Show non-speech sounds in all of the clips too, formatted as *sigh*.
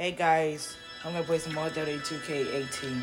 Hey guys, I'm gonna play some more Dota 2K18.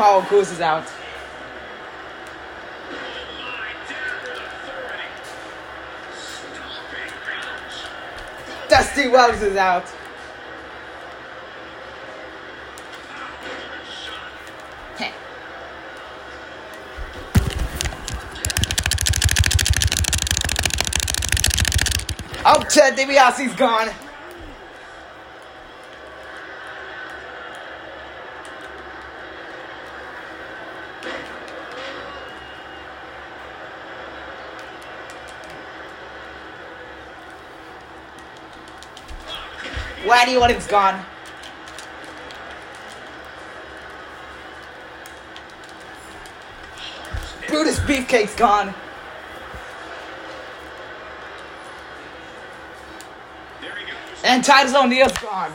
Paul Goose is out. Dusty Wells is out. Oh, Chad DiBiase's gone. Why do you want it's gone? Brutus Beefcake's gone. And Titus O'Neil's gone.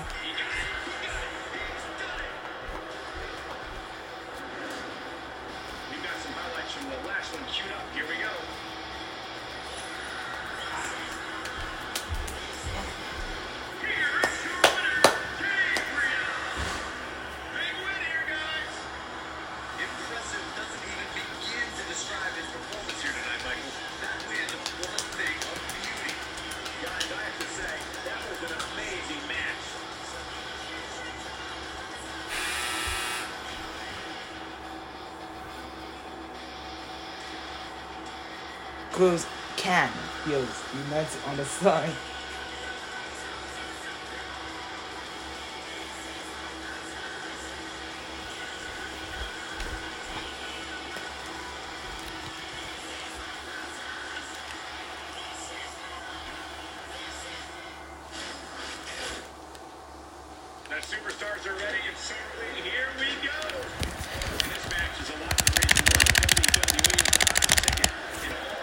skills united on the side. Superstars are ready and certainly.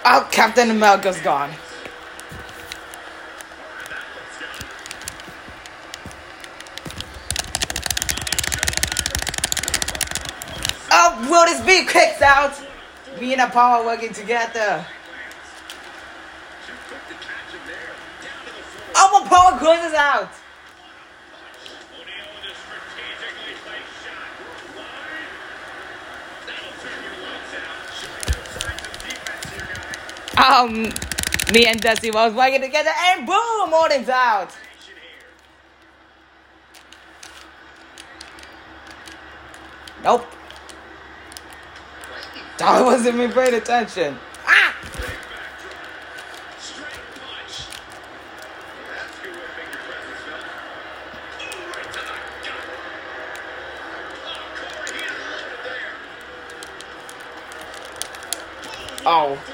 Oh, Captain America's gone. Oh, will this be kicked out? Me and Apollo power working together. Oh, my power goes out. Um, me and Dusty was working together, and boom, morning's out. Nope. I wasn't even paying attention. Ah! Oh.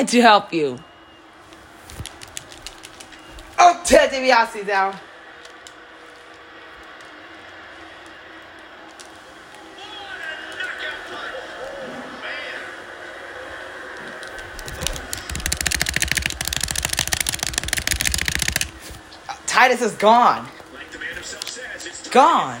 glad to help you. Oh, DiBiase down. Uh, Titus is gone. Like says, gone.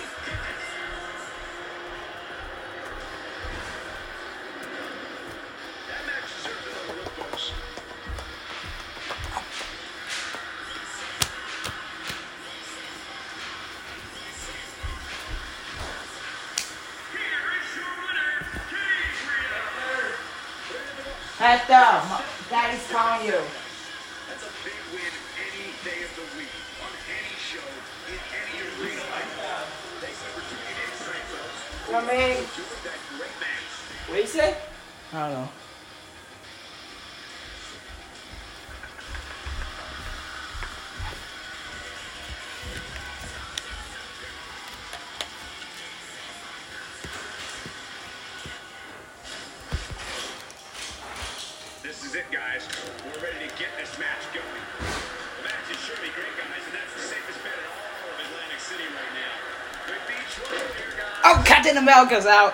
and the bell goes out.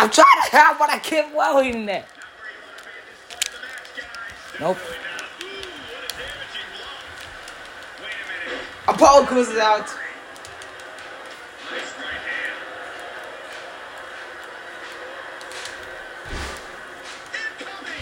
I'm trying to help, but I can't well in there. Nope. Apollo Crews is out.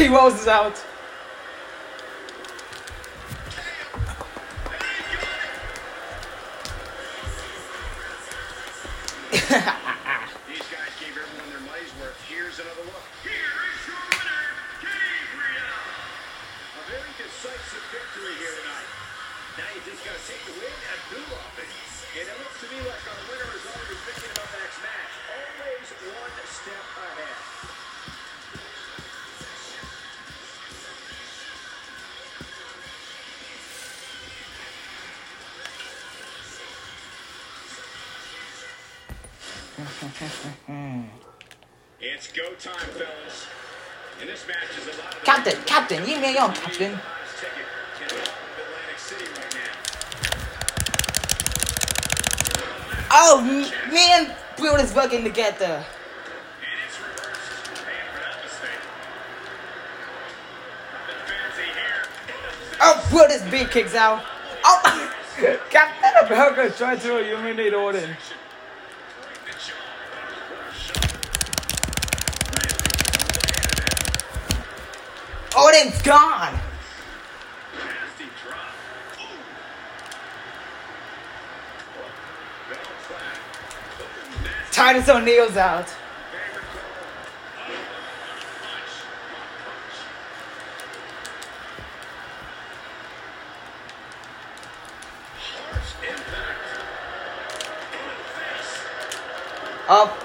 Steve Wells is out. it's go time, fellas. And this match is a lot of Captain, Captain, you may alone, Captain. Oh, me and Brutus is working together. Oh, Brutus beat kicks out. Oh, *laughs* Captain America tried to eliminate Odin. Odin's gone. Titus O'Neil's out. Oh,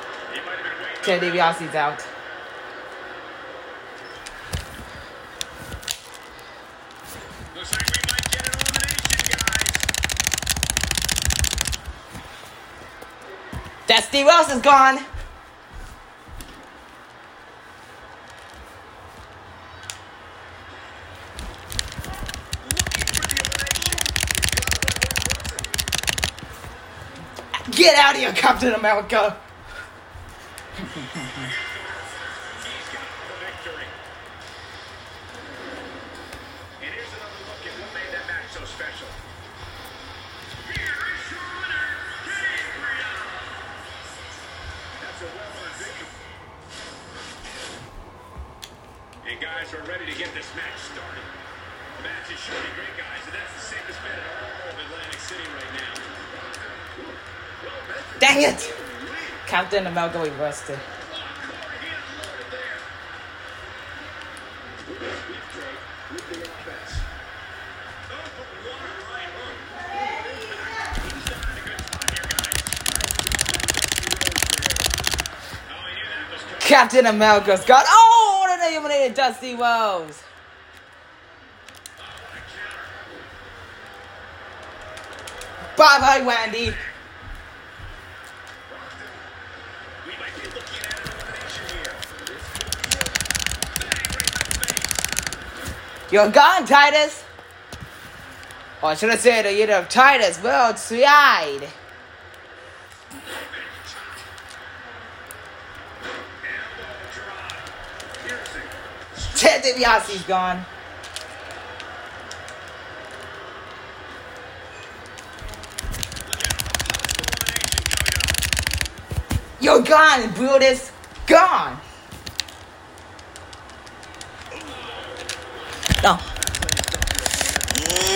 Ted DiBiase's out. Dusty Wilson's gone. Get out of here, Captain America! something about going rusty. Captain America Scott. Oh, and they eliminated Dusty Wells. Bye bye, Wendy. You're gone, Titus! Oh, or should I say the year of Titus? Well, it's. Ted DiBiase's gone. You're gone, Brutus. Gone.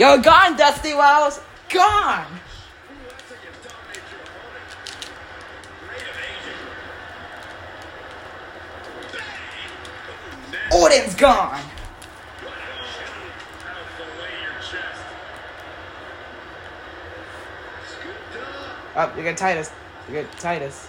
You're gone, Dusty Wells. Gone. Odin's gone. Oh, you got Titus. You got Titus.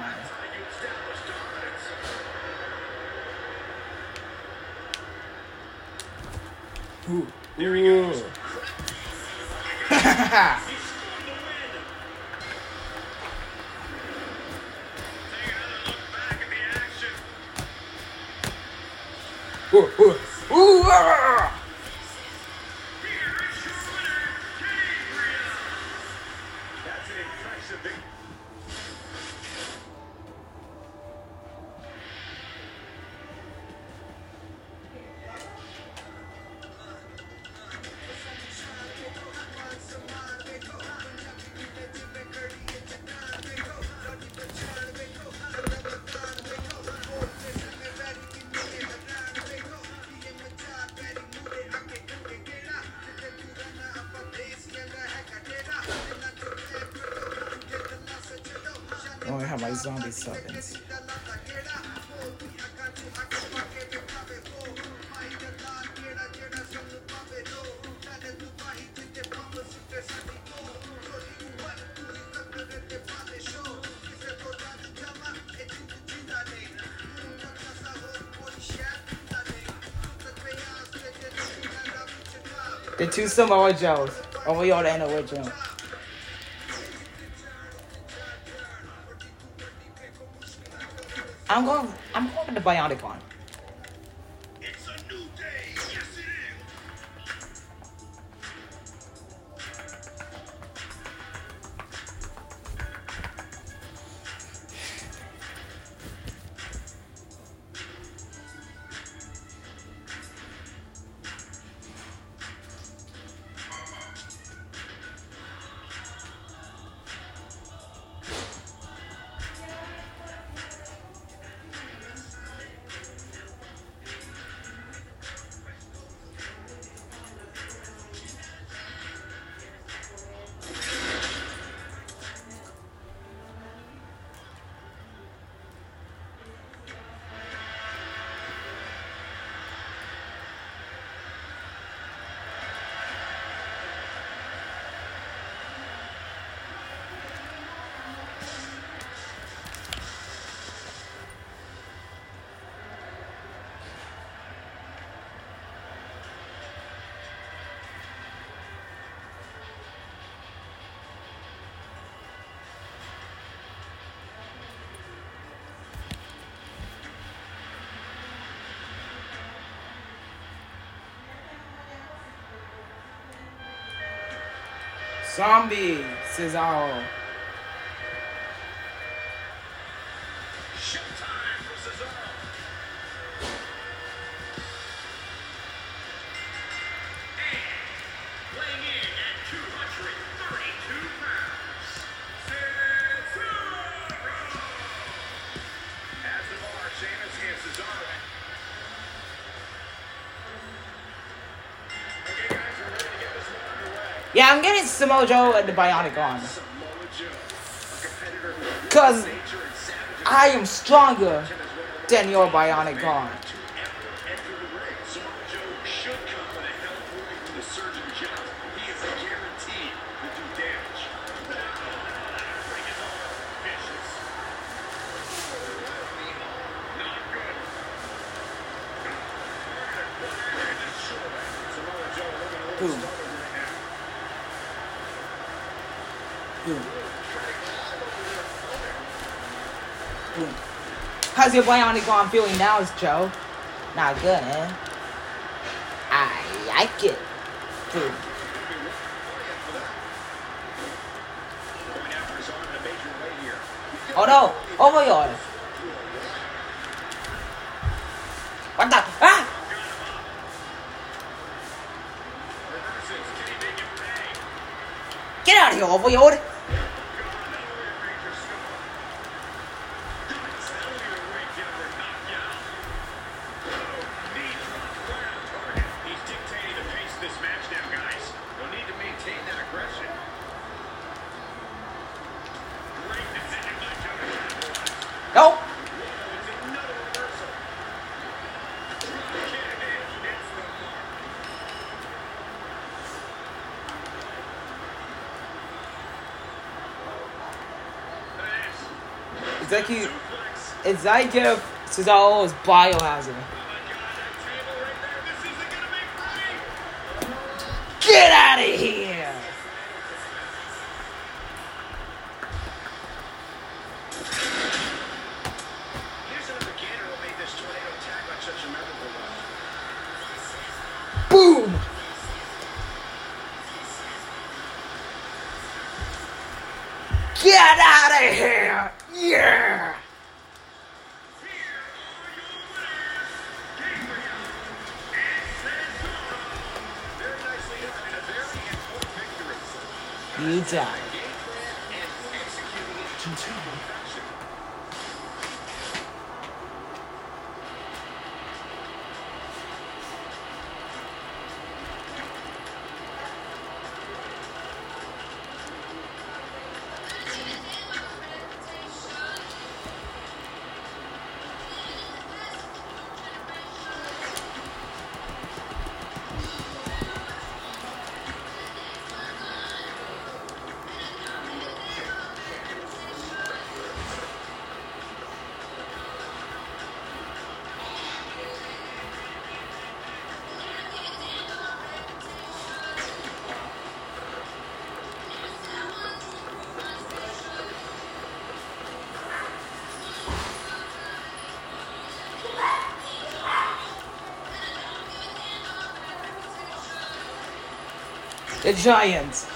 zombie servants. The two Samoa Joes. Oh, we all end up with Jones. a bionic on. Zombie, says all. Yeah, I'm getting Samoa Joe and the Bionic on, Because I am stronger than your Bionic on. How's your bionic arm feeling now, is Joe? Not good, eh? I like it. Dude. Oh no! Over yours! Zeki, it's Zaitsev, Cesaro is biohazard. The Giants.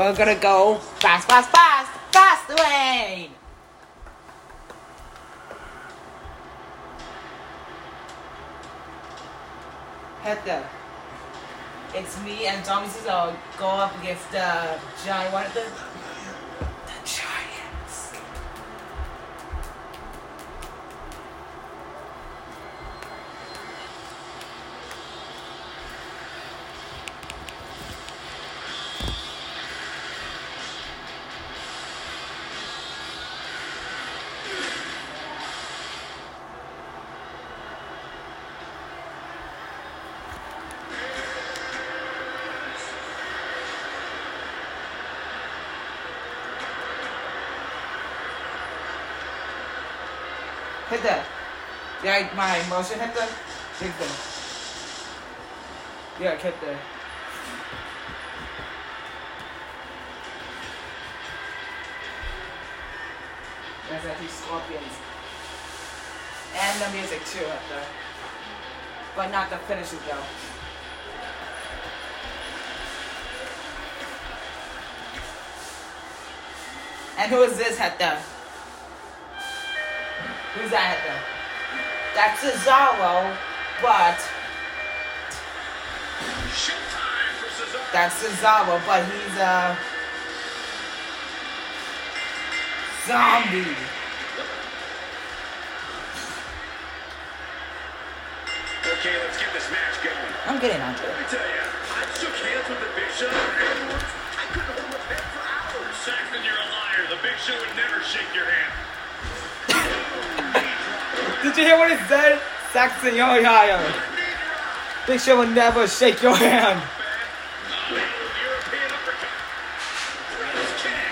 We're gonna go fast, fast, fast, fast away. Heather, it's me and Tommy Cesar go up against uh, the giant. What? The Hit that. Yeah, my motion hit them. Big thing. Yeah, hit there. There's actually scorpions. And the music too up there. But not the finishes though. And who is this Hector? Who's that Hector? That's Cesaro, but Showtime for Cesaro. that's Cesaro, but he's a zombie. Okay, let's get this match going. I'm getting on to Let me tell you, I shook hands with the Big Show afterwards. I couldn't hold my head for hours. Saxon, you're a liar. The Big Show would never shake your hand. Did you hear what it said? Saxon Yoyaya. Big Show will never shake your hand. European uppercut. Press kick.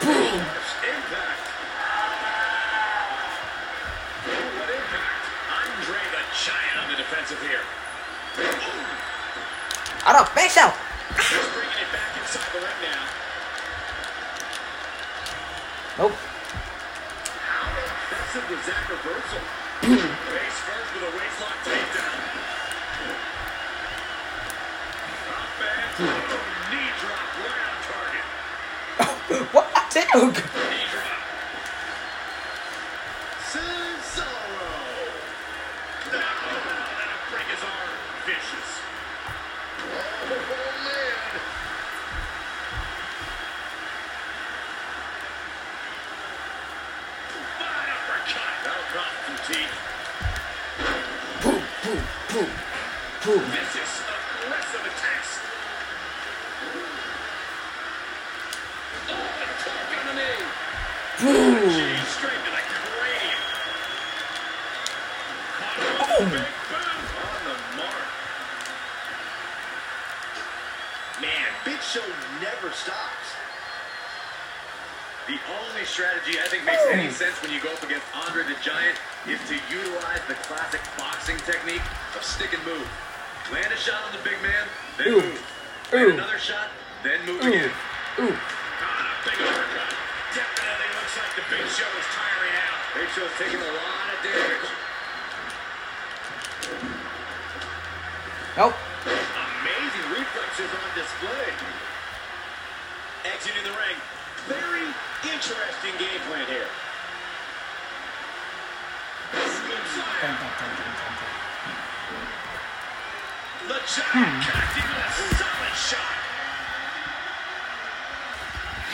Boom. Impact. What impact? Andre the Giant on the defensive here. I don't Big Show. He's bringing it back inside the ring now. Nope. How impressive was Face first with a waistlock takedown. *laughs* What? Dude. Knee drop. Cesaro. No, that'll break his arm. Vicious. Oh, man. Fine uppercut. That'll cost him Boom. Boom. Vicious, aggressive attacks. Oh, and on the knee. Boom. Straight to the cranium. Caught with a big boom on the mark. Man, Big Show never stops. The only strategy I think makes any sense when you go up against Andre the Giant is to utilize the classic boxing technique of stick and move. Land a shot on the big man, then Ooh. move. Land Ooh. another shot, then move Ooh. again. Ooh. On a big uppercut. Definitely looks like the Big Show is tiring out. Big Show's taking a lot of damage. Nope. Amazing reflexes on display. Exiting the ring. Very interesting game plan here. Scoop slam. The giant connecting with a solid shot.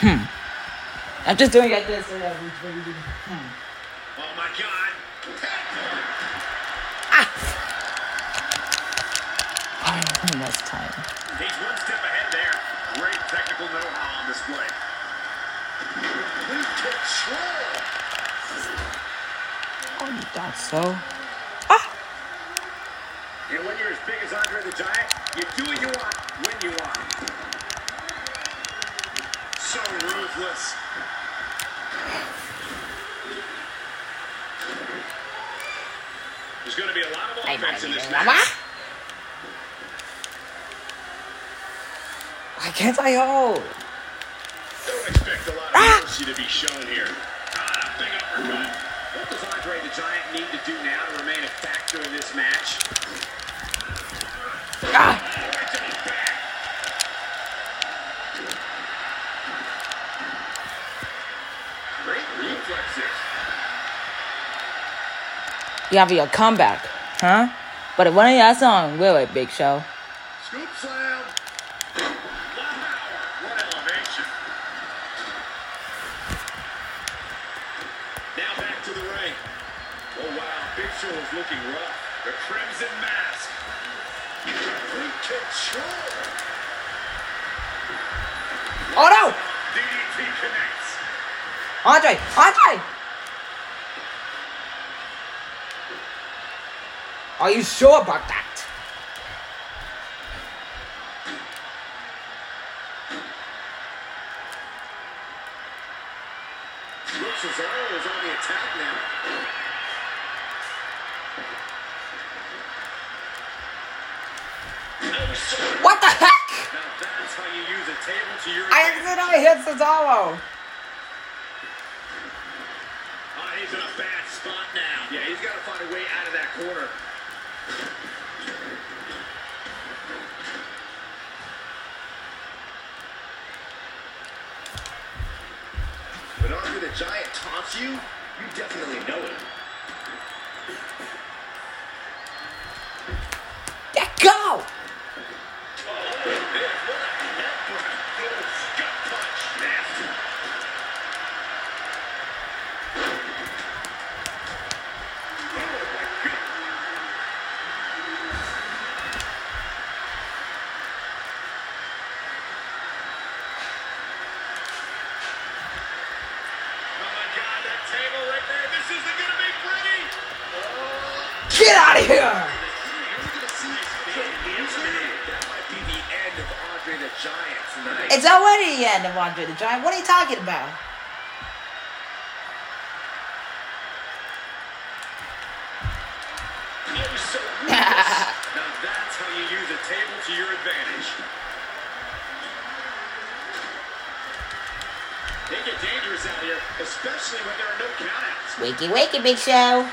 Hmm. I'm just doing like this. so that we- we- we- Hmm. Oh my god. Oh, that's time. He's one step ahead there. Great technical know-how on display. Complete control. Oh, you thought so? And when you're as big as Andre the Giant, you do what you want when you want. So ruthless. There's going to be a lot of offense in this match. Why can't I hold? Don't expect a lot of Ah! mercy to be shown here. Ah, big uppercut. What does Andre the Giant need to do now to remain a factor in this match? Ah! Right to the back. Great reflexes. You have your comeback, huh? But one of your song, will it, Big Show? Scoop slam. Wow, what elevation. Now back to the ring. Oh wow, Big Show is looking rough. The Crimson Mask. Oh no! DDT connects. Andre! Andre! Are you sure about that? Looks as though is on the attack now. Oh, sword. What the heck? Now that's how you use a table to your I accidentally Cesaro. Oh, he's in a bad spot now. Yeah, he's got to find a way out of that corner. When Andre the Giant taunts you, you definitely know it. End of Andre the Giant. What are you talking about? Oh, so now that's how you use a table to your advantage. They get dangerous out here, especially when there are no countouts. Wakey, wakey, Big Show.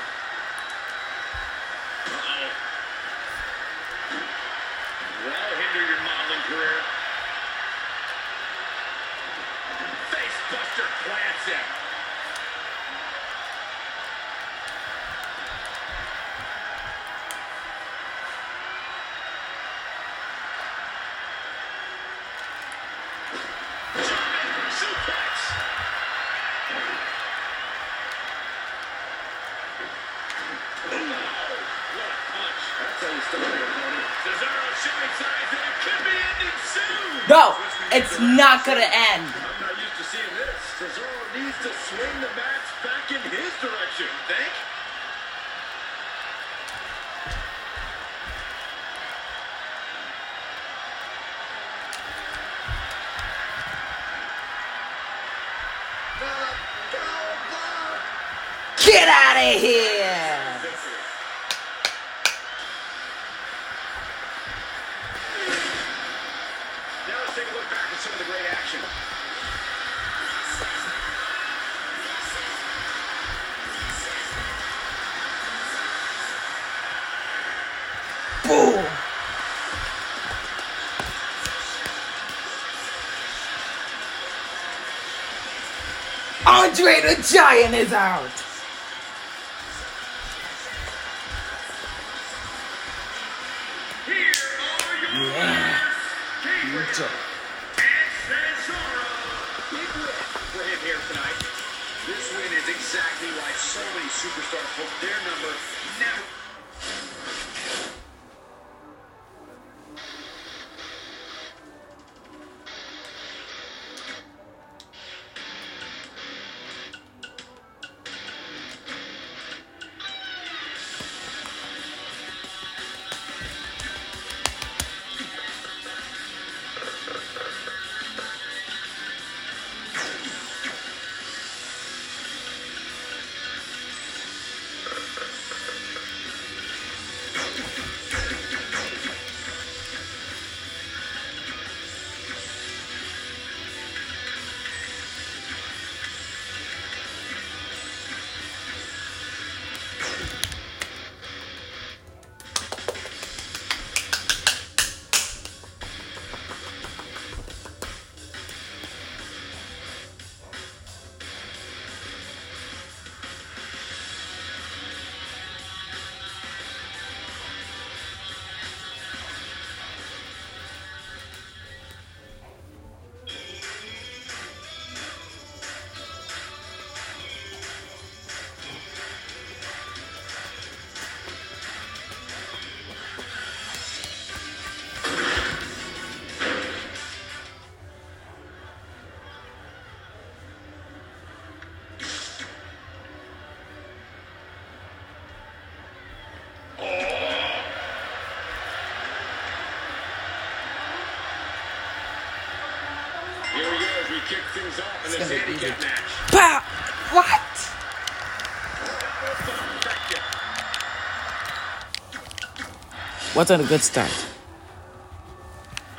not gonna end. with some of the great action. Boom! Andre the Giant is out! Here are your yeah. So many superstars hope their number, never It's gonna be good. Pow! What? What's on a good start?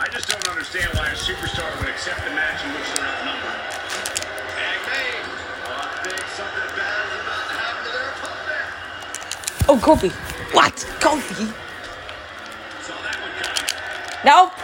I just don't understand why a superstar would accept the match in which they're outnumbered. Oh, Kofi. What? Kofi? Saw that one coming. No.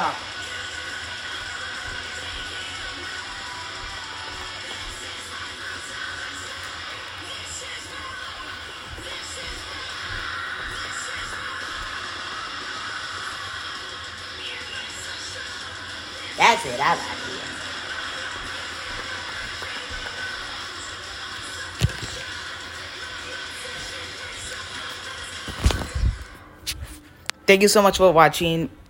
stop. That's it, I like it. Thank you so much for watching.